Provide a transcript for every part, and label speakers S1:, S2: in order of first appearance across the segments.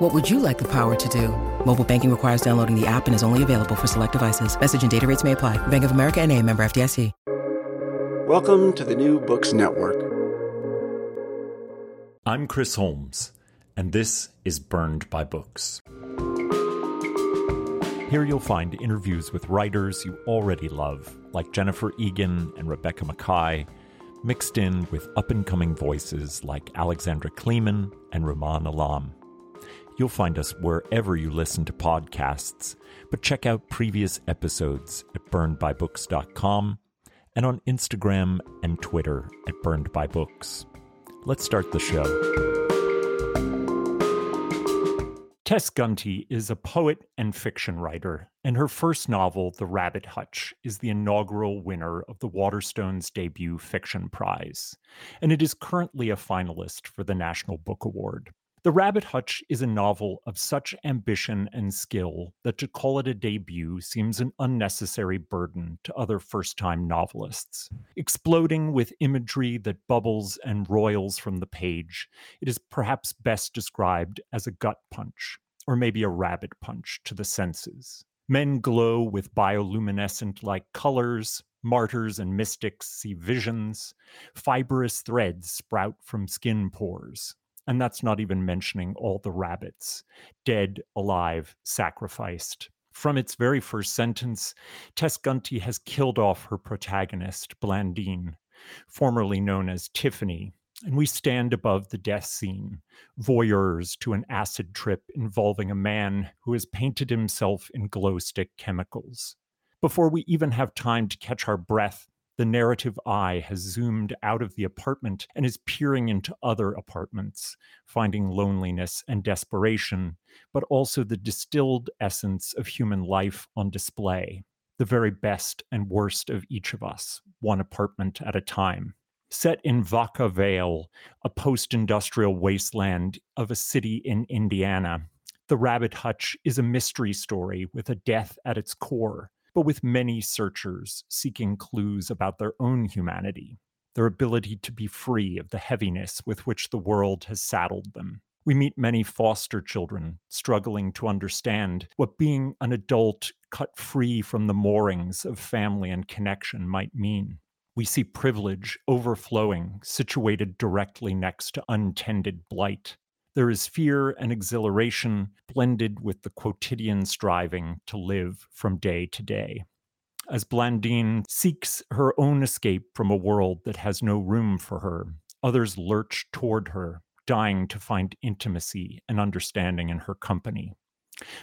S1: What would you like the power to do? Mobile banking requires downloading the app and is only available for select devices. Message and data rates may apply. Bank of America and a member FDIC.
S2: Welcome to the New Books Network.
S3: I'm Chris Holmes, and this is Burned by Books. Here you'll find interviews with writers you already love, like Jennifer Egan and Rebecca Makkai, mixed in with up and coming voices like Alexandra Kleeman and Rumaan Alam. You'll find us wherever you listen to podcasts, but check out previous episodes at burnedbybooks.com and on Instagram and Twitter at burnedbybooks. Let's start the show. Tess Gunty is a poet and fiction writer, and her first novel, The Rabbit Hutch, is the inaugural winner of the Waterstones debut fiction prize, and it is currently a finalist for the National Book Award. The Rabbit Hutch is a novel of such ambition and skill that to call it a debut seems an unnecessary burden to other first time novelists. Exploding with imagery that bubbles and roils from the page, it is perhaps best described as a gut punch, or maybe a rabbit punch to the senses. Men glow with bioluminescent like colors, martyrs and mystics see visions, fibrous threads sprout from skin pores. And that's not even mentioning all the rabbits, dead, alive, sacrificed. From its very first sentence, Tess Gunty has killed off her protagonist, Blandine, formerly known as Tiffany, and we stand above the death scene, voyeurs to an acid trip involving a man who has painted himself in glow stick chemicals. Before we even have time to catch our breath, the narrative eye has zoomed out of the apartment and is peering into other apartments, finding loneliness and desperation, but also the distilled essence of human life on display, the very best and worst of each of us, one apartment at a time. Set in Vaca Vale, a post industrial wasteland of a city in Indiana, The Rabbit Hutch is a mystery story with a death at its core but with many searchers seeking clues about their own humanity, their ability to be free of the heaviness with which the world has saddled them. We meet many foster children struggling to understand what being an adult cut free from the moorings of family and connection might mean. We see privilege overflowing, situated directly next to untended blight. There is fear and exhilaration blended with the quotidian striving to live from day to day. As Blandine seeks her own escape from a world that has no room for her, others lurch toward her, dying to find intimacy and understanding in her company.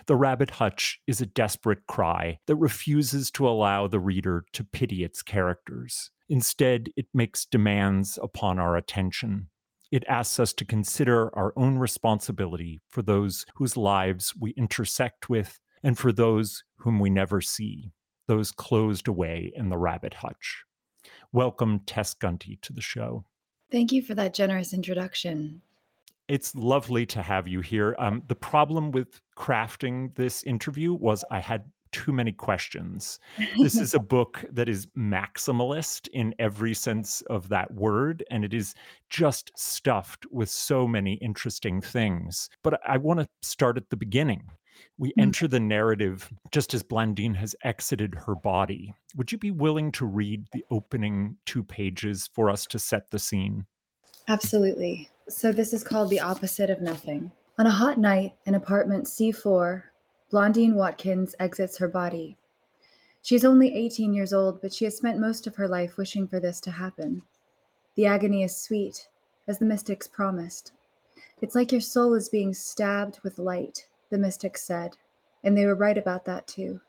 S3: The Rabbit Hutch is a desperate cry that refuses to allow the reader to pity its characters. Instead, it makes demands upon our attention, it asks us to consider our own responsibility for those whose lives we intersect with and for those whom we never see, those closed away in the rabbit hutch. Welcome, Tess Gunty, to the show.
S4: Thank you for that generous introduction.
S3: It's lovely to have you here. Um, the problem with crafting this interview was I had too many questions. This is a book that is maximalist in every sense of that word, and it is just stuffed with so many interesting things. But I want to start at the beginning. We mm. enter the narrative just as Blandine has exited her body. Would you be willing to read the opening two pages for us to set the scene?
S4: Absolutely. So, this is called The Opposite of Nothing. On a hot night in apartment C4, Blandine Watkins exits her body. She is only 18 years old, but she has spent most of her life wishing for this to happen. The agony is sweet, as the mystics promised. It's like your soul is being stabbed with light, the mystics said, and they were right about that too.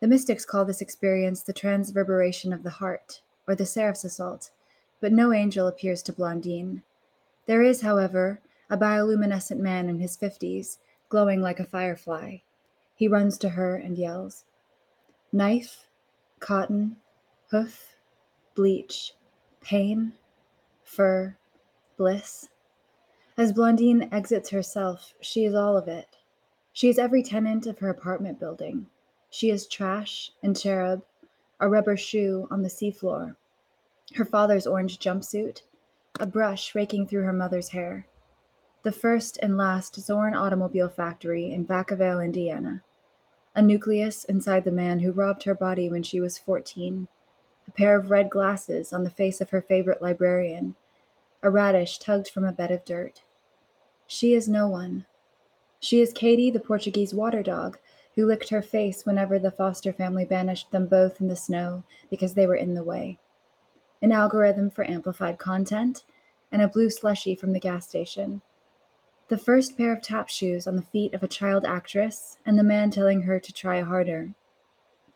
S4: The mystics call this experience the transverberation of the heart, or the seraph's assault, but no angel appears to Blandine. There is, however, a bioluminescent man in his fifties, glowing like a firefly. He runs to her and yells. Knife, cotton, hoof, bleach, pain, fur, bliss. As Blandine exits herself, she is all of it. She is every tenant of her apartment building. She is trash and cherub, a rubber shoe on the seafloor, her father's orange jumpsuit, a brush raking through her mother's hair. The first and last Zorn Automobile Factory in Vaca Vale, Indiana a nucleus inside the man who robbed her body when she was 14, a pair of red glasses on the face of her favorite librarian, a radish tugged from a bed of dirt. She is no one. She is Katie, the Portuguese water dog, who licked her face whenever the foster family banished them both in the snow because they were in the way. An algorithm for amplified content, and a blue slushy from the gas station the first pair of tap shoes on the feet of a child actress, and the man telling her to try harder.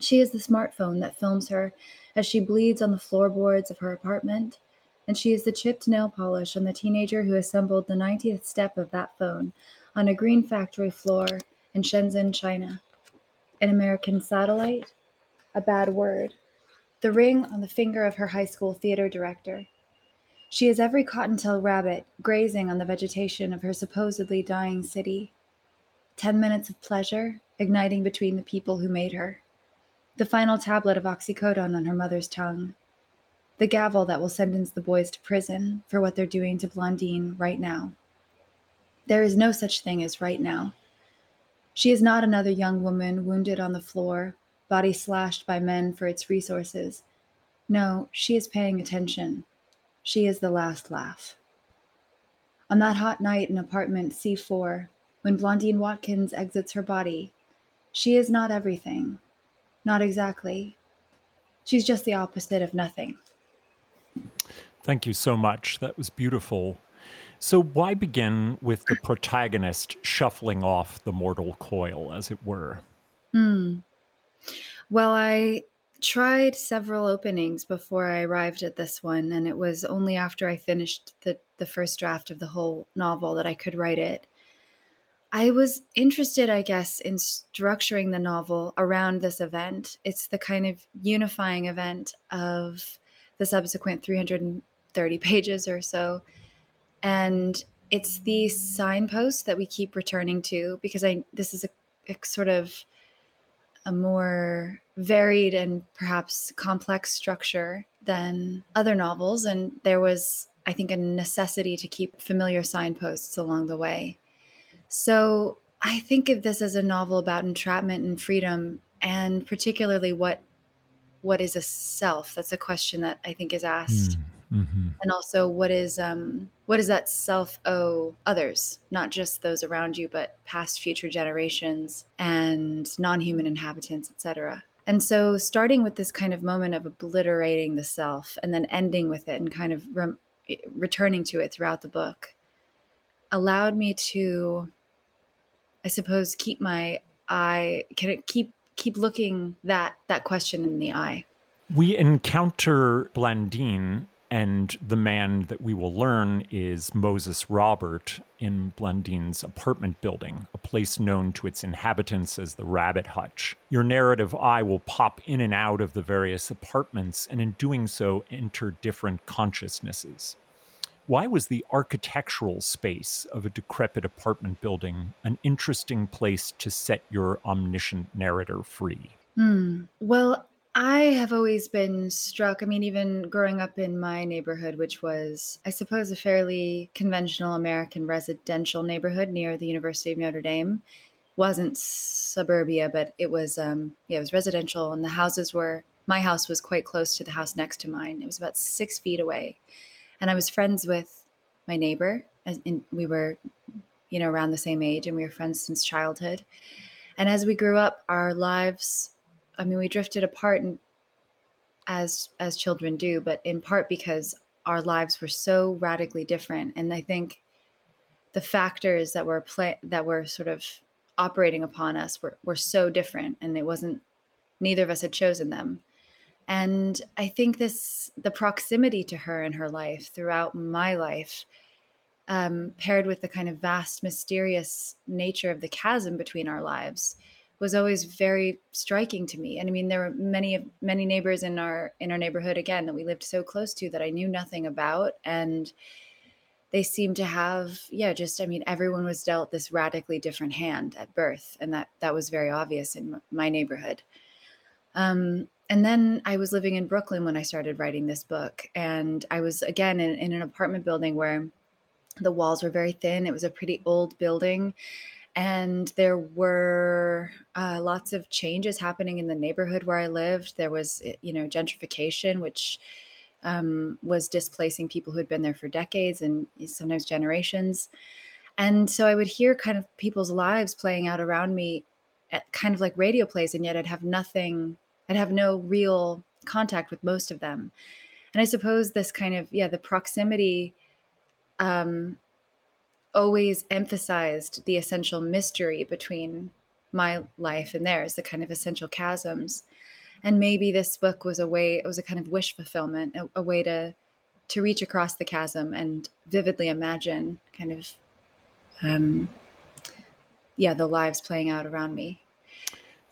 S4: She is the smartphone that films her as she bleeds on the floorboards of her apartment, and she is the chipped nail polish on the teenager who assembled the 90th step of that phone on a green factory floor in Shenzhen, China. An American satellite? A bad word. The ring on the finger of her high school theater director. She is every cottontail rabbit grazing on the vegetation of her supposedly dying city. Ten minutes of pleasure igniting between the people who made her. The final tablet of oxycodone on her mother's tongue. The gavel that will sentence the boys to prison for what they're doing to Blandine right now. There is no such thing as right now. She is not another young woman wounded on the floor, body slashed by men for its resources. No, she is paying attention she is the last laugh. On that hot night in apartment C4, when Blandine Watkins exits her body, she is not everything. Not exactly. She's just the opposite of nothing.
S3: Thank you so much. That was beautiful. So, why begin with the protagonist shuffling off the mortal coil, as it were?
S4: Hmm. Well, I tried several openings before I arrived at this one, and it was only after I finished the, the first draft of the whole novel that I could write it. I was interested, I guess, in structuring the novel around this event. It's the kind of unifying event of the subsequent 330 pages or so. And it's the signpost that we keep returning to because I this is a, a sort of a more varied and perhaps complex structure than other novels. And there was, I think, a necessity to keep familiar signposts along the way. So I think of this as a novel about entrapment and freedom, and particularly what what is a self? That's a question that I think is asked. Mm Mm-hmm. And also, what is um, what does that self owe others, not just those around you, but past, future generations and non-human inhabitants, etc. And so, starting with this kind of moment of obliterating the self, and then ending with it, and kind of re- returning to it throughout the book, allowed me to, I suppose, keep my eye, can it keep keep looking that that question in the eye.
S3: We encounter Blandine and the man that we will learn is Moses Robert in Blandine's apartment building, a place known to its inhabitants as the Rabbit Hutch. Your narrative eye will pop in and out of the various apartments, and in doing so, enter different consciousnesses. Why was the architectural space of a decrepit apartment building an interesting place to set your omniscient narrator free?
S4: Hmm. Well, I have always been struck. I mean, even growing up in my neighborhood, which was, I suppose, a fairly conventional American residential neighborhood near the University of Notre Dame, wasn't suburbia, but it was, um, yeah, it was residential, and the houses were. My house was quite close to the house next to mine. It was about six feet away, and I was friends with my neighbor, and we were, you know, around the same age, and we were friends since childhood. And as we grew up, our lives I mean, we drifted apart and as as children do, but in part because our lives were so radically different. And I think the factors that were play that were sort of operating upon us were, were so different and it wasn't neither of us had chosen them. And I think this the proximity to her in her life throughout my life, um, paired with the kind of vast, mysterious nature of the chasm between our lives, was always very striking to me. And I mean, there were many of many neighbors in our in our neighborhood again that we lived so close to that I knew nothing about, and they seemed to have yeah, just I mean, everyone was dealt this radically different hand at birth, and that that was very obvious in my neighborhood. Um, and then I was living in Brooklyn when I started writing this book, and I was again in, in an apartment building where the walls were very thin. It was a pretty old building and there were uh, lots of changes happening in the neighborhood where I lived. There was, eh, you know, gentrification, which um, was displacing people who had been there for decades and sometimes generations. And so I would hear kind of people's lives playing out around me, at kind of like radio plays, and yet I'd have nothing. I'd have no real contact with most of them. And I suppose this kind of yeah, the proximity um, always emphasized the essential mystery between my life and theirs, the kind of essential chasms. And maybe this book was a way, it was a kind of wish fulfillment, a, a way to to reach across the chasm and vividly imagine kind of um yeah, the lives playing out around me.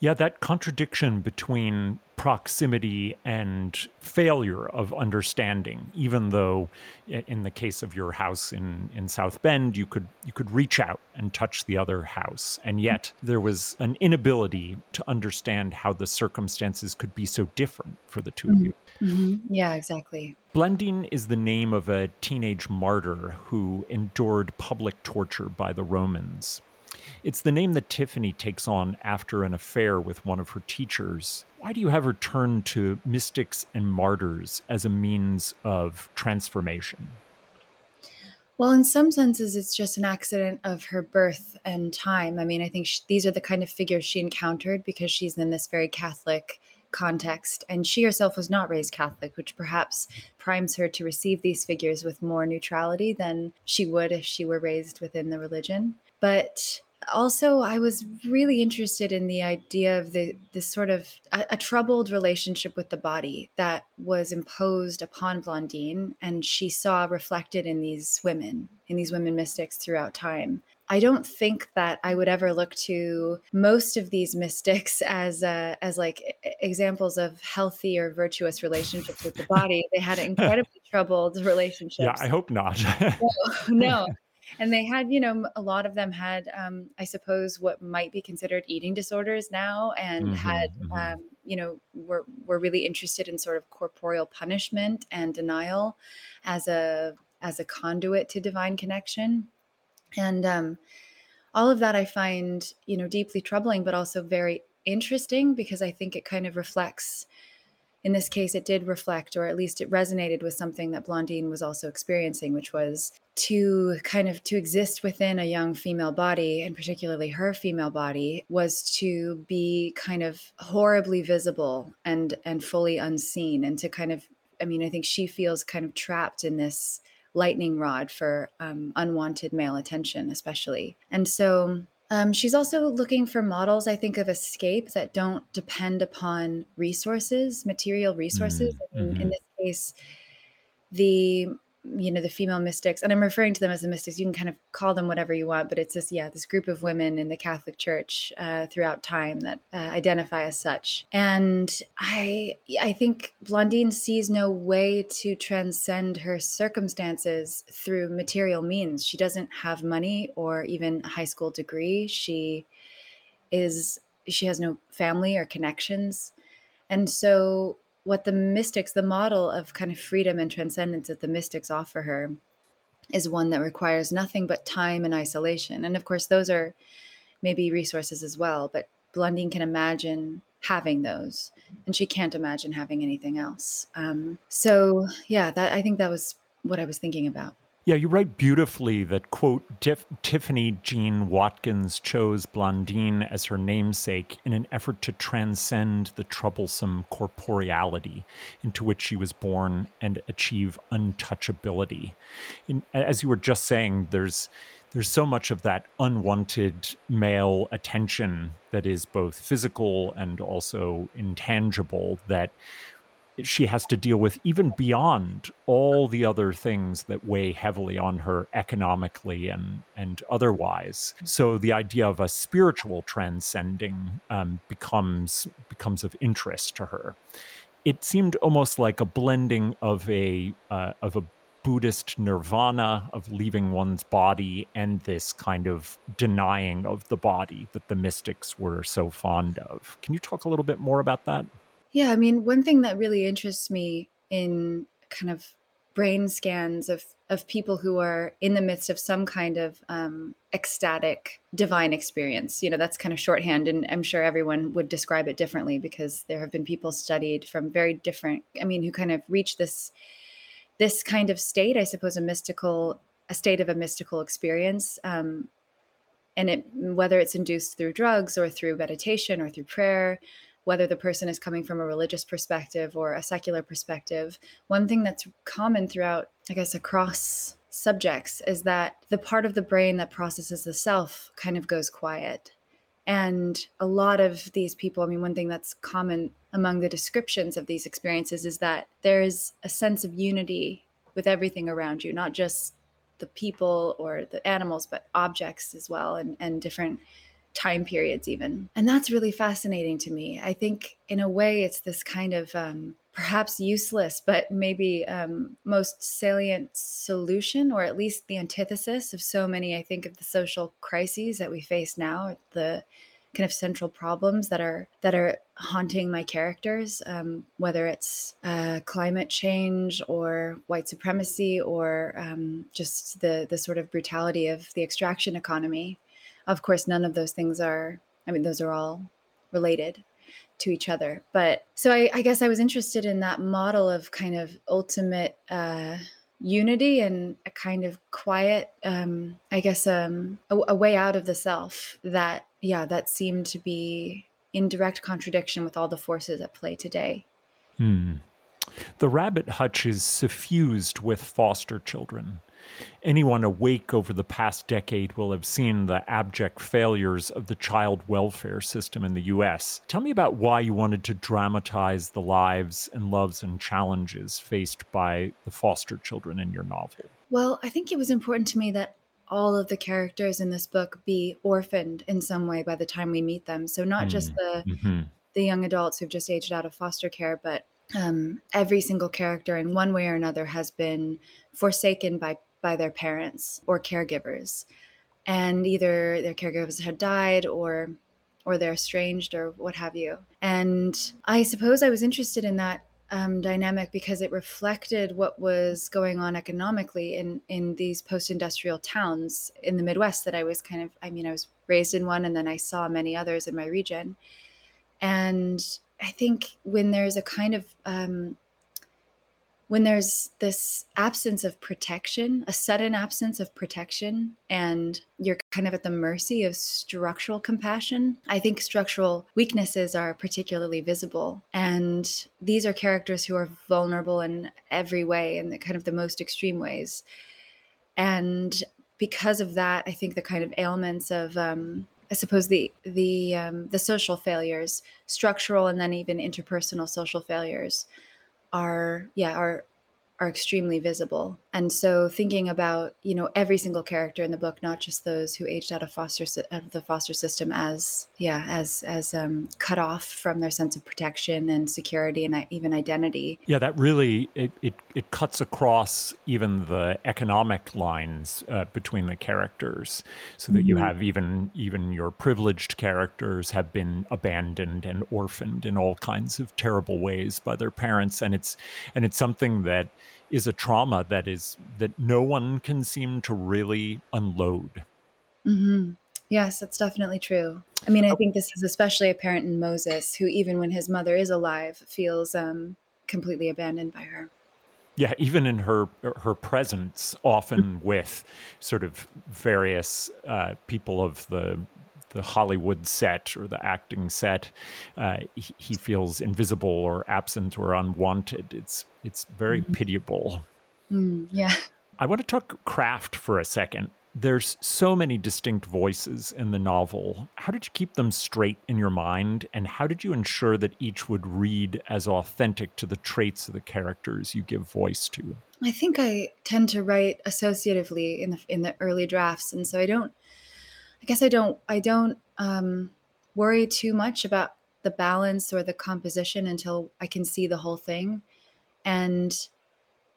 S3: Yeah, that contradiction between proximity and failure of understanding even though in the case of your house in in South Bend you could you could reach out and touch the other house and yet there was an inability to understand how the circumstances could be so different for the 2 mm-hmm. of you
S4: mm-hmm. yeah exactly
S3: Blandine is the name of a teenage martyr who endured public torture by the Romans. It's the name that Tiffany takes on after an affair with one of her teachers why do you have her turn to mystics and martyrs as a means of transformation?
S4: Well, in some senses, it's just an accident of her birth and time. I mean, I think she, these are the kind of figures she encountered because she's in this very Catholic context. And she herself was not raised Catholic, which perhaps primes her to receive these figures with more neutrality than she would if she were raised within the religion. But also i was really interested in the idea of the this sort of a, a, troubled relationship with the body that was imposed upon blandine and she saw reflected in these women in these women mystics throughout time. I don't think that i would ever look to most of these mystics as uh, as like examples of healthy or virtuous relationships with the body. They had incredibly troubled relationships
S3: yeah i hope not.
S4: No, no and they had you know a lot of them had um, i suppose what might be considered eating disorders now and mm-hmm, had mm-hmm. Um, you know were, were really interested in sort of corporeal punishment and denial as a as a conduit to divine connection and um, all of that i find you know deeply troubling but also very interesting because i think it kind of reflects in this case, it did reflect, or at least it resonated with something that Blandine was also experiencing, which was to kind of to exist within a young female body, and particularly her female body, was to be kind of horribly visible and and fully unseen, and to kind of, I mean, I think she feels kind of trapped in this lightning rod for um, unwanted male attention, especially, and so um, she's also looking for models, I think, of escape that don't depend upon resources, material resources. Mm-hmm. In, in, this case, the you know the female mystics and i'm referring to them as the mystics you can kind of call them whatever you want but it's this yeah this group of women in the catholic church uh, throughout time that uh, identify as such. And i i think blandine sees no way to transcend her circumstances through material means. She doesn't have money or even a high school degree. She is she has no family or connections. And so what the mystics, the model of kind of freedom and transcendence that the mystics offer her, is one that requires nothing but time and isolation. And of course, those are maybe resources as well, but Blandine can imagine having those, and she can't imagine having anything else. Um, so, yeah, that I think that was what I was thinking about.
S3: Yeah, you write beautifully that, quote, Tiffany Jean Watkins chose Blandine as her namesake in an effort to transcend the troublesome corporeality into which she was born and achieve untouchability. In, as you were just saying, there's there's so much of that unwanted male attention that is both physical and also intangible that she has to deal with even beyond all the other things that weigh heavily on her economically and and otherwise. So the idea of a spiritual transcending um, becomes becomes of interest to her. It seemed almost like a blending of a uh, of a Buddhist nirvana of leaving one's body and this kind of denying of the body that the mystics were so fond of. Can you talk a little bit more about that?
S4: Yeah, I mean, one thing that really interests me in kind of brain scans of of people who are in the midst of some kind of um, ecstatic divine experience. You know, that's kind of shorthand, and I'm sure everyone would describe it differently because there have been people studied from very different. I mean, who kind of reach this this kind of state, I suppose, a mystical a state of a mystical experience. Um, and it whether it's induced through drugs or through meditation or through prayer whether the person is coming from a religious perspective or a secular perspective, one thing that's common throughout, I guess, across subjects is that the part of the brain that processes the self kind of goes quiet. And a lot of these people, I mean, one thing that's common among the descriptions of these experiences is that there's a sense of unity with everything around you, not just the people or the animals, but objects as well, and, and different time periods even. And that's really fascinating to me. I think in a way it's this kind of um, perhaps useless but maybe um, most salient solution or at least the antithesis of so many i think of the social crises that we face now the kind of central problems that are that are haunting my characters um, whether it's uh, climate change or white supremacy or um, just the the sort of brutality of the extraction economy of course, none of those things are, I mean, those are all related to each other. But so I, I guess I was interested in that model of kind of ultimate uh, unity and a kind of quiet, um, I guess, um, a, a way out of the self that, yeah, that seemed to be in direct contradiction with all the forces at play today.
S3: Hmm. The rabbit hutch is suffused with foster children. Anyone awake over the past decade will have seen the abject failures of the child welfare system in the US. Tell me about why you wanted to dramatize the lives and loves and challenges faced by the foster children in your novel.
S4: Well, I think it was important to me that all of the characters in this book be orphaned in some way by the time we meet them. So not mm. just the mm-hmm. the young adults who've just aged out of foster care, but um, every single character in one way or another has been forsaken by by their parents or caregivers. And either their caregivers had died or or they're estranged or what have you. And i suppose i was interested in that um, dynamic because it reflected what was going on economically in in these post-industrial towns in the midwest that i was kind of i mean i was raised in one and then i saw many others in my region. And i think when there's a kind of um, when there's this absence of protection, a sudden absence of protection, and you're kind of at the mercy of structural compassion, I think structural weaknesses are particularly visible. And these are characters who are vulnerable in every way, in the kind of the most extreme ways. And because of that, I think the kind of ailments of um, I suppose the the um, the social failures, structural and then even interpersonal social failures, are yeah are are extremely visible. And so thinking about, you know, every single character in the book, not just those who aged out of foster of the foster system as yeah, as as um, cut off from their sense of protection and security and even identity.
S3: Yeah, that really it it, it cuts across even the economic lines uh, between the characters, so that mm-hmm. you have even even your privileged characters have been abandoned and orphaned in all kinds of terrible ways by their parents, and it's and it's something that is a trauma that is that no one can seem to really unload.
S4: Mm-hmm. Yes, that's definitely true. I mean, I oh. think this is especially apparent in Moses, who even when his mother is alive, feels um, completely abandoned by her.
S3: Yeah, even in her her presence, often mm-hmm. with sort of various uh, people of the the Hollywood set or the acting set, uh, he, he, feels invisible or absent or unwanted. It's it's very mm-hmm. pitiable.
S4: Mm, yeah.
S3: I want to talk craft for a second. There's so many distinct voices in the novel. How did you keep them straight in your mind, and how did you ensure that each would read as authentic to the traits of the characters you give voice to?
S4: I think I tend to write associatively in the in the early drafts, and so I don't I guess I don't I don't um, worry too much about the balance or the composition until I can see the whole thing. And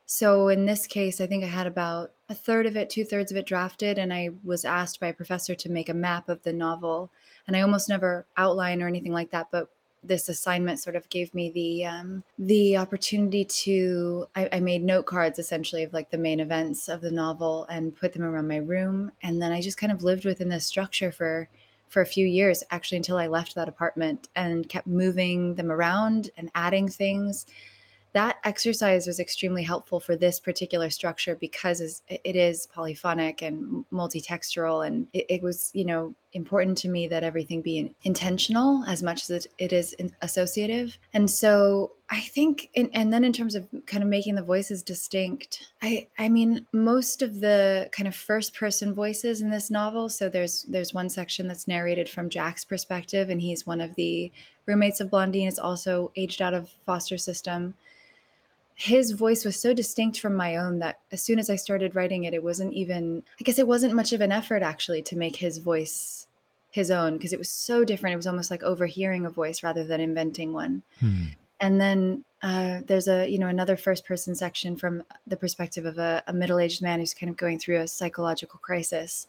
S4: so in this case, I think I had about a third of it, two thirds of it drafted, and I was asked by a professor to make a map of the novel. And I almost never outline or anything like that, but this assignment sort of gave me the um, the opportunity to I, I, made note cards essentially of like the main events of the novel and put them around my room. And then i just kind of lived within this structure for for a few years actually until i left that apartment and kept moving them around and adding things that exercise was extremely helpful for this particular structure because it is polyphonic and multi-textural and it, it, was you know important to me that everything be intentional as much as it is associative. And so i think and, and then in terms of kind of making the voices distinct i i mean most of the kind of first person voices in this novel so there's there's one section that's narrated from jack's perspective and he's one of the roommates of blandine is also aged out of foster system his voice was so distinct from my own that as soon as I started writing it, it wasn't even, I guess it wasn't much of an effort actually to make his voice his own because it was so different. It was almost like overhearing a voice rather than inventing one. Hmm. And then uh, there's a, you know, another first person section from the perspective of a, a middle aged man who's kind of going through a psychological crisis.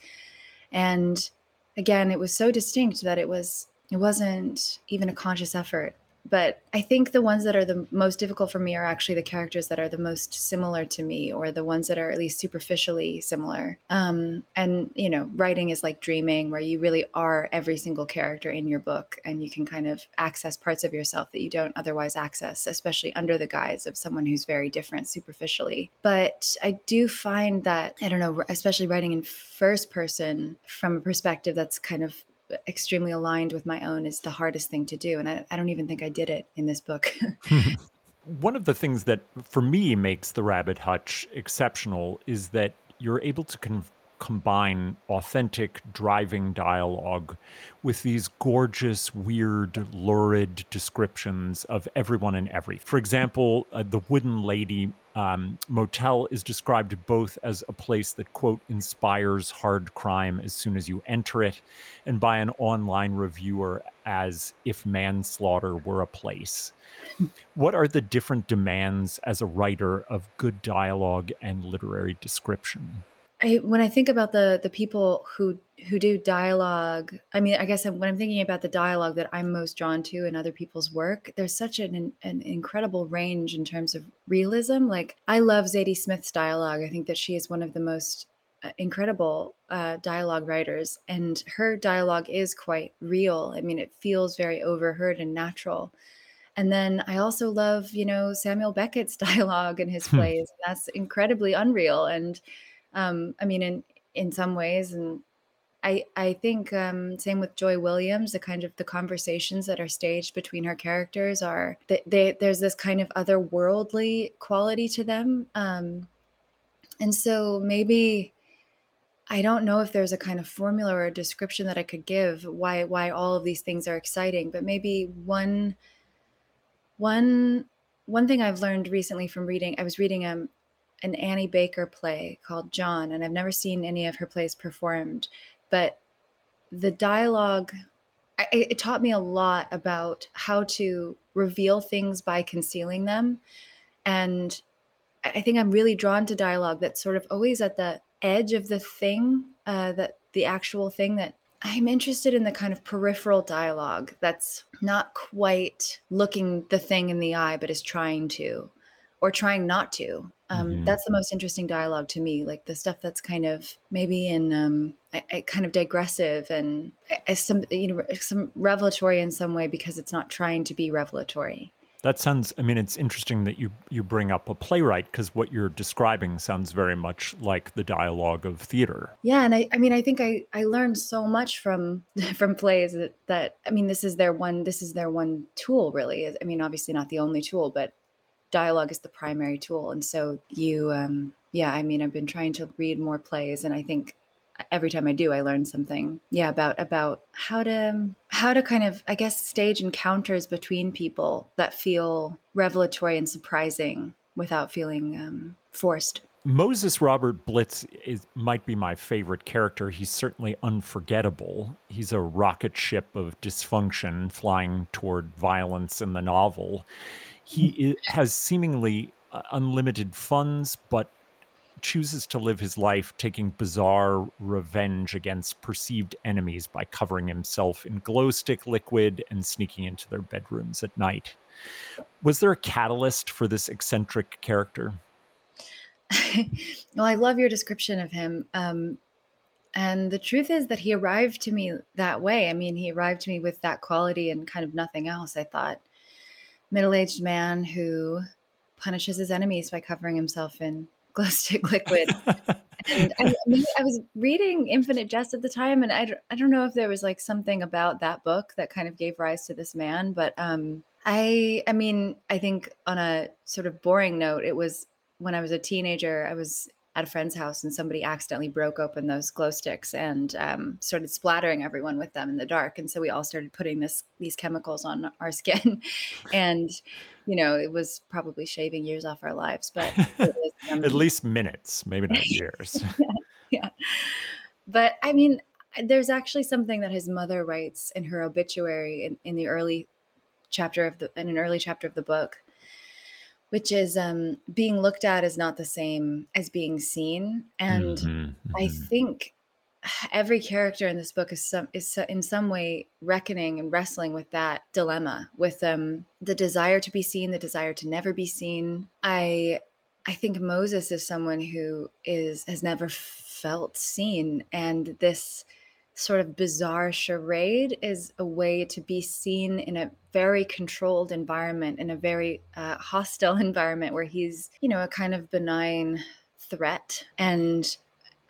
S4: And again, it was so distinct that it was, it wasn't even a conscious effort but I think the ones that are the most difficult for me are actually the characters that are the most similar to me, or the ones that are at least superficially similar. Um, and you know, writing is like dreaming, where you really are every single character in your book, and you can kind of access parts of yourself that you don't otherwise access, especially under the guise of someone who's very different superficially. But I do find that I don't know, especially writing in first person from a perspective that's kind of extremely aligned with my own is the hardest thing to do. And I, I don't even think I did it in this book. Hmm.
S3: One of the things that for me makes the Rabbit Hutch exceptional is that you're able to con- combine authentic driving dialogue with these gorgeous, weird, lurid descriptions of everyone and every. For example, uh, the Wooden Lady um, motel is described both as a place that, quote, inspires hard crime as soon as you enter it, and by an online reviewer as if manslaughter were a place. what are the different demands as a writer of good dialogue and literary description?
S4: I, when I think about the the people who who do dialogue, I mean, I guess when I'm thinking about the dialogue that I'm most drawn to in other people's work, there's such an an incredible range in terms of realism. Like I love Zadie Smith's dialogue. I think that she is one of the most uh, incredible uh, dialogue writers, and her dialogue is quite real. I mean, it feels very overheard and natural. And then I also love, you know, Samuel Beckett's dialogue in his hmm. plays. That's incredibly unreal and um, I mean, in in some ways, and I I think um, same with Joy Williams. The kind of the conversations that are staged between her characters are they, they there's this kind of otherworldly quality to them, um, and so maybe. I don't know if there's a kind of formula or a description that I could give why why all of these things are exciting, but maybe one one one thing I've learned recently from reading, I was reading um, an Annie Baker play called John, and I've never seen any of her plays performed, but the dialogue I, it taught me a lot about how to reveal things by concealing them. And i think i'm really drawn to dialogue that's sort of always at the edge of the thing uh, that the actual thing that i'm interested in the kind of peripheral dialogue that's not quite looking the thing in the eye but is trying to or trying not to um, mm-hmm. That's the most interesting dialogue to me, like the stuff that's kind of maybe in um, I, I kind of digressive and I, some you know some revelatory in some way because it's not trying to be revelatory.
S3: That sounds. I mean, it's interesting that you you bring up a playwright because what you're describing sounds very much like the dialogue of theater.
S4: Yeah, and I, I mean, I think I I learned so much from from plays that that I mean, this is their one this is their one tool really. I mean, obviously not the only tool, but dialogue is the primary tool. And so you, um, yeah, I mean, I've been trying to read more plays, and I think every time I do, I learn something. Yeah, about about how to how to kind of, I guess, stage encounters between people that feel revelatory and surprising without feeling um, forced.
S3: Moses Robert Blitz is, might be my favorite character. He's certainly unforgettable. He's a rocket ship of dysfunction flying toward violence in the novel he has seemingly uh, unlimited funds, but chooses to live his life taking bizarre revenge against perceived enemies by covering himself in glow stick liquid and sneaking into their bedrooms at night. Was there a catalyst for this eccentric character?
S4: well, I love your description of him. Um, and the truth is that he arrived to me that way. I mean, he arrived to me with that quality and kind of nothing else. I thought middle-aged man who punishes his enemies by covering himself in glow stick liquid. and I, I, was reading Infinite Jest at the time, and I, I don't know if there was like something about that book that kind of gave rise to this man, but um, I I mean I think on a sort of boring note, it was when I was a teenager. I was at a friend's house and somebody accidentally broke open those glow sticks and um, started splattering everyone with them in the dark. And so we all started putting this these chemicals on our skin. And you know it was probably shaving years off our lives but was,
S3: um, at least minutes maybe not years.
S4: Yeah, yeah. But i mean there's actually something that his mother writes in her obituary in, in the early chapter of the in an early chapter of the book which is um, being looked at is not the same as being seen. And mm-hmm, mm-hmm. I think every character in this book is some is in some way reckoning and wrestling with that dilemma, with um, the desire to be seen, the desire to never be seen. I I think Moses is someone who is has never felt seen, and this sort of bizarre charade is a way to be seen in a very controlled environment, in a very uh, hostile environment where he's, you know, a kind of benign threat. And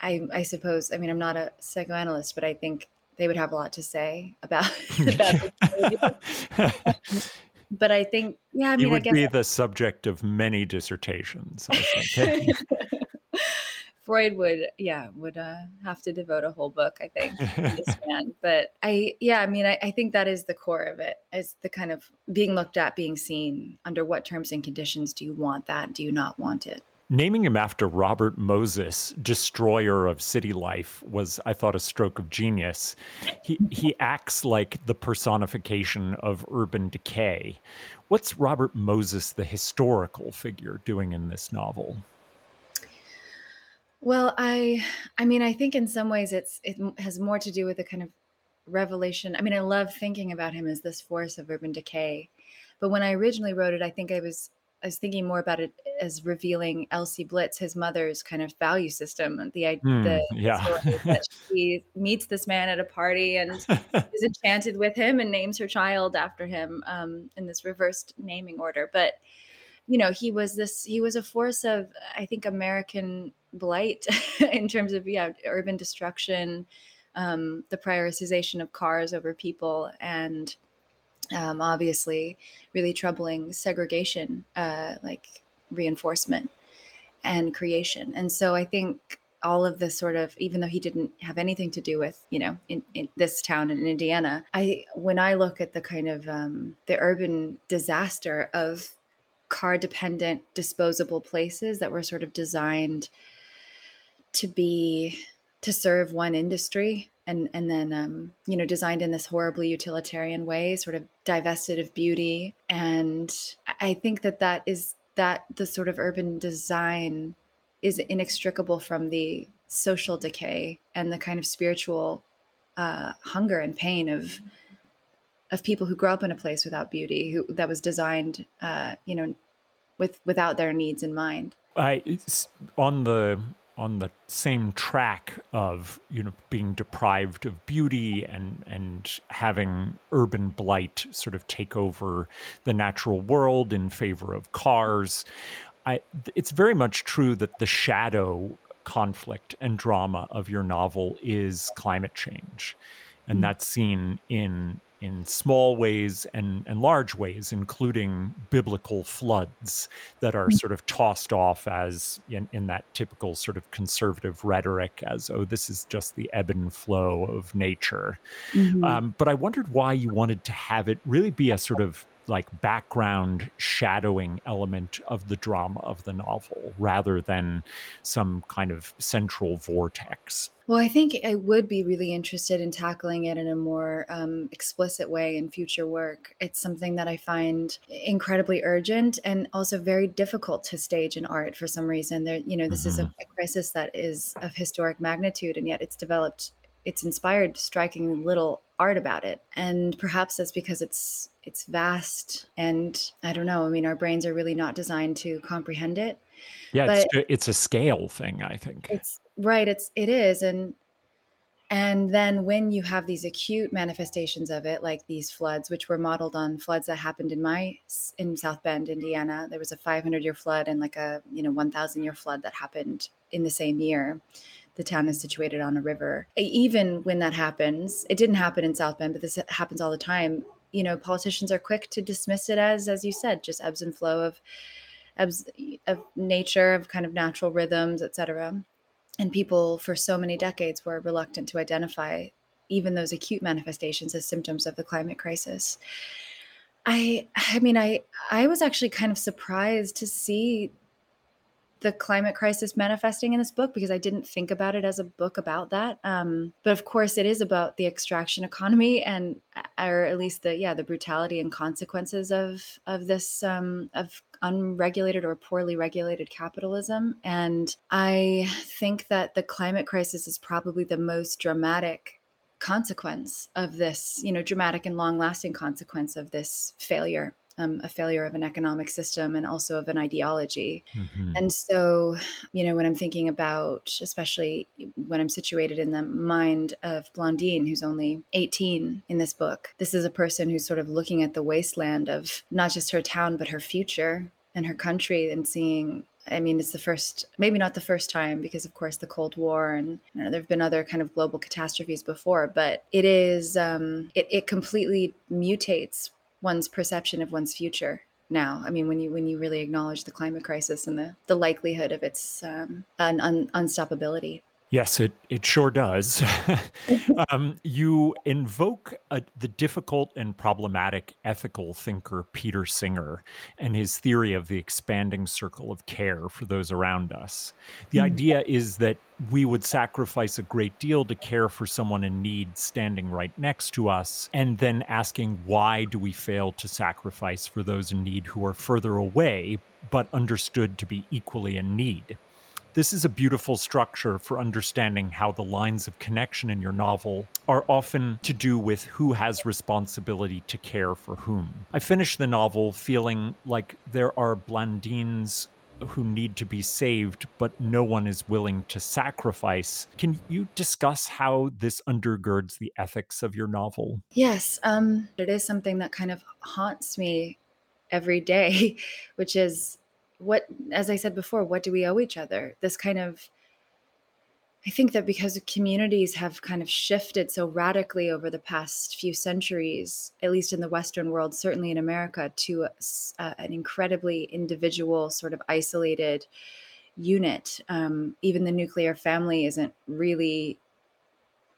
S4: I, I suppose, I mean, I'm not a psychoanalyst, but I think they would have a lot to say about, about but I think, yeah, I mean,
S3: you would
S4: I guess
S3: be the subject of many dissertations.
S4: Freud would, yeah, would uh, have to devote a whole book, I think, to this man. But I, yeah, I mean, I, I think that is the core of it, is the kind of being looked at, being seen. Under what terms and conditions do you want that? Do you not want it?
S3: Naming him after Robert Moses, destroyer of city life, was, I thought, a stroke of genius. He he acts like the personification of urban decay. What's Robert Moses, the historical figure, doing in this novel?
S4: Well, I I mean, I think in some ways it's it has more to do with the kind of revelation. I mean, I love thinking about him as this force of urban decay. But when I originally wrote it, I think I was I was thinking more about it as revealing Elsie Blitz, his mother's kind of value system, the mm, the
S3: yeah.
S4: that she meets this man at a party and is enchanted with him and names her child after him um, in this reversed naming order. But you know, he was this he was a force of I think American blight in terms of yeah urban destruction um, the prioritization of cars over people and um, obviously really troubling segregation uh, like reinforcement and creation. And so i think all of this sort of even though he didn't have anything to do with you know in, in this town in indiana i when i look at the kind of um, the urban disaster of car dependent disposable places that were sort of designed to be to serve one industry and and then um, you know designed in this horribly utilitarian way sort of divested of beauty. And i think that that is that the sort of urban design is inextricable from the social decay and the kind of spiritual uh, hunger and pain of of people who grow up in a place without beauty who that was designed uh, you know with without their needs in mind.
S3: I on the on the same track of you know being deprived of beauty and and having urban blight sort of take over the natural world in favor of cars I, it's very much true that the shadow conflict and drama of your novel is climate change and mm. that's seen in in small ways and, and large ways, including biblical floods that are mm. sort of tossed off as in, in that typical sort of conservative rhetoric as, oh, this is just the ebb and flow of nature. Mm-hmm. Um, but I wondered why you wanted to have it really be a sort of like background shadowing element of the drama of the novel rather than some kind of central vortex.
S4: Well, I think I would be really interested in tackling it in a more um, explicit way in future work. It's something that I find incredibly urgent and also very difficult to stage in art for some reason. There, you know, this mm-hmm. is a, mm-hmm. a crisis that is of historic magnitude, and yet it's developed it's inspired striking little art about it. And perhaps that's because it's it's vast and i don't know i mean our brains are really not designed to comprehend it.
S3: Yeah but it's, it's a scale thing i think.
S4: It's right it's it is. And and then when you have these acute manifestations of it like these floods which were modeled on floods that happened in my in south bend indiana there was a 500 year flood and like a you know 1000 year flood that happened in the same year the town is situated on a river. Even when that happens, it didn't happen in South Bend, but this happens all the time. You know, politicians are quick to dismiss it as, as you said, just ebbs and flow of, ebbs of nature, of kind of natural rhythms, etc. And people for so many decades were reluctant to identify even those acute manifestations as symptoms of the climate crisis. I I mean I I was actually kind of surprised to see the climate crisis manifesting in this book because I didn't think about it as a book about that. Um, but of course, it is about the extraction economy and, or at least the yeah, the brutality and consequences of of this um, of unregulated or poorly regulated capitalism. And I think that the climate crisis is probably the most dramatic consequence of this, you know, dramatic and long lasting consequence of this failure um, a failure of an economic system and also of an ideology. Mm-hmm. And so, you know, when I'm thinking about, especially when I'm situated in the mind of Blandine, who's only 18 in this book, this is a person who's sort of looking at the wasteland of not just her town, but her future and her country and seeing I mean, it's the first, maybe not the first time, because of course the Cold War and you know, there have been other kind of global catastrophes before, but it is, um, it, it completely mutates one's perception of one's future now. I mean, when you when you really acknowledge the climate crisis and the the likelihood of its um, un, un, unstoppability.
S3: Yes, it, it sure does. um, you invoke a, the difficult and problematic ethical thinker Peter Singer and his theory of the expanding circle of care for those around us. The mm. idea is that we would sacrifice a great deal to care for someone in need standing right next to us, and then asking why do we fail to sacrifice for those in need who are further away but understood to be equally in need. This is a beautiful structure for understanding how the lines of connection in your novel are often to do with who has responsibility to care for whom. I finished the novel feeling like there are Blandines who need to be saved, but no one is willing to sacrifice. Can you discuss how this undergirds the ethics of your novel?
S4: Yes, um, it is something that kind of haunts me every day, which is what as i said before what do we owe each other? This kind of i think that because communities have kind of shifted so radically over the past few centuries at least in the western world certainly in america to a, an incredibly individual sort of isolated unit um, even the nuclear family isn't really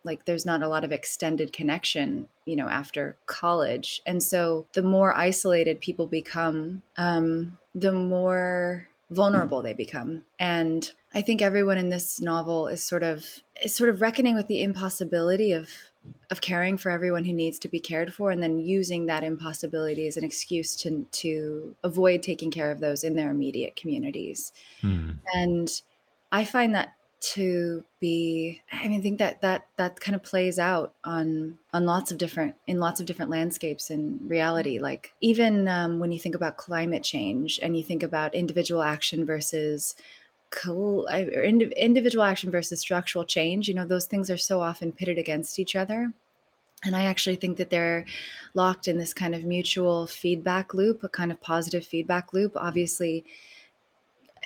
S4: like there's not a lot of extended connection you know after college. And so the more isolated people become um the more vulnerable they become. And i think everyone in this novel is sort of is sort of reckoning with the impossibility of of caring for everyone who needs to be cared for and then using that impossibility as an excuse to to avoid taking care of those in their immediate communities. Hmm. and i find that to be i mean i think that that that kind of plays out on on lots of different in lots of different landscapes in reality like even um, when you think about climate change and you think about individual action versus or individual action versus structural change you know those things are so often pitted against each other. And i actually think that they're locked in this kind of mutual feedback loop a kind of positive feedback loop. Obviously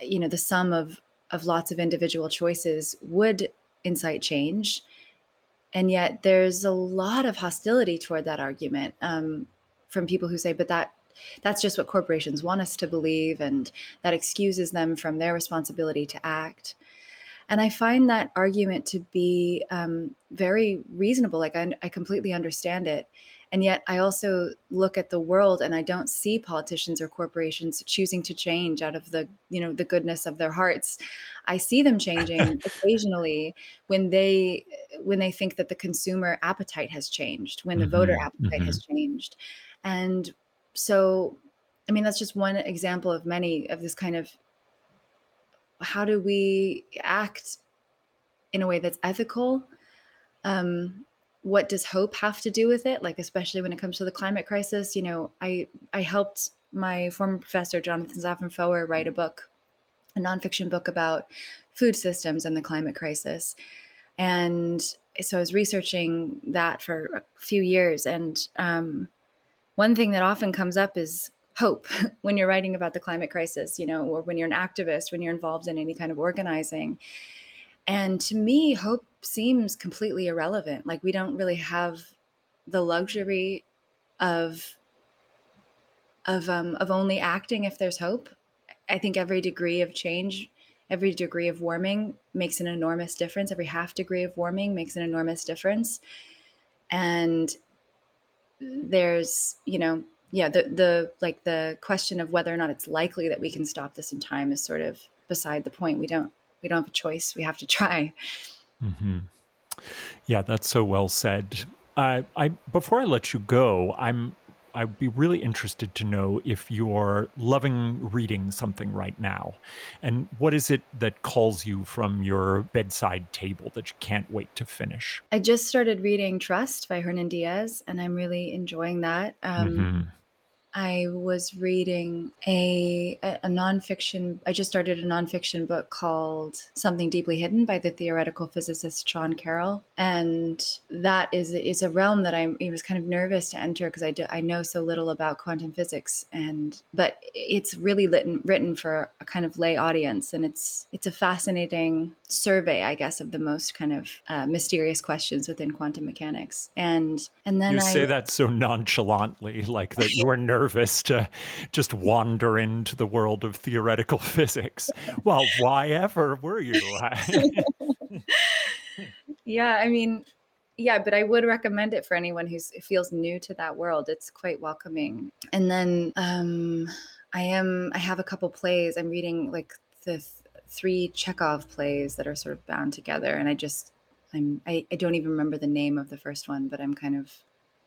S4: you know the sum of of lots of individual choices would incite change. And yet there's a lot of hostility toward that argument um, from people who say, but that that's just what corporations want us to believe, and that excuses them from their responsibility to act. And I find that argument to be um, very reasonable. Like I, I completely understand it and yet i also look at the world and i don't see politicians or corporations choosing to change out of the you know the goodness of their hearts. I see them changing occasionally when they when they think that the consumer appetite has changed when the mm-hmm, voter appetite mm-hmm. has changed. And so i mean that's just one example of many of this kind of how do we act in a way that's ethical? Um, what does hope have to do with it? Like especially when it comes to the climate crisis you know i i helped my former professor jonathan safran foer write a book a nonfiction book about food systems and the climate crisis. And so i was researching that for a few years. And um, one thing that often comes up is hope when you're writing about the climate crisis you know or when you're an activist when you're involved in any kind of organizing. And to me hope seems completely irrelevant. Like we don't really have the luxury of of um, of only acting if there's hope. I think every degree of change, every degree of warming makes an enormous difference. Every half degree of warming makes an enormous difference. And there's, you know, yeah, the the like the question of whether or not it's likely that we can stop this in time is sort of beside the point. We don't we don't have a choice. We have to try.
S3: Mm-hmm. Yeah, that's so well said. Uh, I before I let you go, I'm I'd be really interested to know if you're loving reading something right now, and what is it that calls you from your bedside table that you can't wait to finish?
S4: I just started reading Trust by Hernan Diaz, and I'm really enjoying that. Um, mm-hmm. I was reading a, a, a nonfiction. I just started a nonfiction book called Something Deeply Hidden by the theoretical physicist Sean Carroll, and that is is a realm that I'm. I was kind of nervous to enter because I do, I know so little about quantum physics, and but it's really written written for a kind of lay audience, and it's it's a fascinating survey, I guess, of the most kind of uh, mysterious questions within quantum mechanics. And and then
S3: you
S4: I,
S3: say that so nonchalantly, like that you were nervous to just wander into the world of theoretical physics. Well, why ever were you?
S4: yeah, I mean, yeah, but I would recommend it for anyone who feels new to that world. It's quite welcoming. And then um, I am I have a couple plays. I'm reading like the three Chekhov plays that are sort of bound together. And I just, I'm, I, I don't even remember the name of the first one, but I'm kind of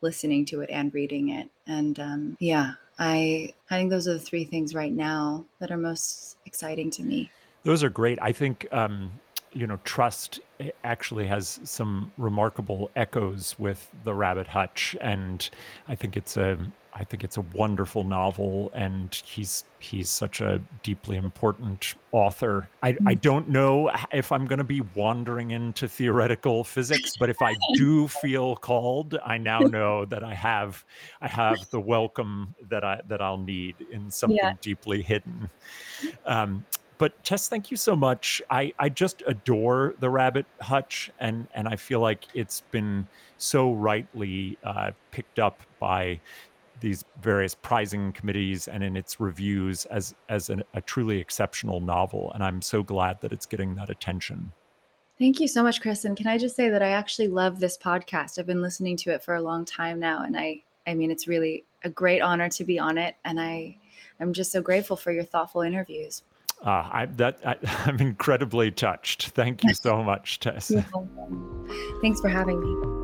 S4: listening to it and reading it. And um, yeah, I, I think those are the three things right now that are most exciting to me.
S3: Those are great. I think, um, you know, trust actually has some remarkable echoes with the Rabbit Hutch, and I think it's a I think it's a wonderful novel, and he's he's such a deeply important author. I, I mm. don't know if I'm going to be wandering into theoretical physics, but if I do feel called, I now know that I have I have the welcome that I that I'll need in something yeah. deeply hidden. Um, but Tess, thank you so much. I, I just adore the Rabbit Hutch, and and I feel like it's been so rightly uh, picked up by these various prizing committees and in its reviews as as an, a truly exceptional novel and i'm so glad that it's getting that attention
S4: Thank you so much, Chris. And can I just say that I actually love this podcast? I've been listening to it for a long time now, and I, I mean, it's really a great honor to be on it, and I, I'm just so grateful for your thoughtful interviews.
S3: Uh, I, that I, am incredibly touched. Thank you so much, Tess.
S4: Thanks for having me.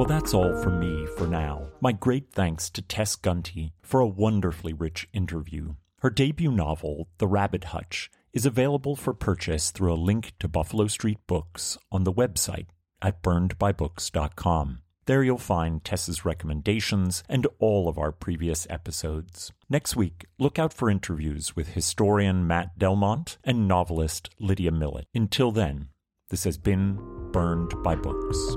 S3: Well, that's all from me for now. My great thanks to Tess Gunty for a wonderfully rich interview. Her debut novel, The Rabbit Hutch, is available for purchase through a link to Buffalo Street Books on the website at burnedbybooks.com. There you'll find Tess's recommendations and all of our previous episodes. Next week, look out for interviews with historian Matt Delmont and novelist Lydia Millet. Until then, this has been Burned by Books.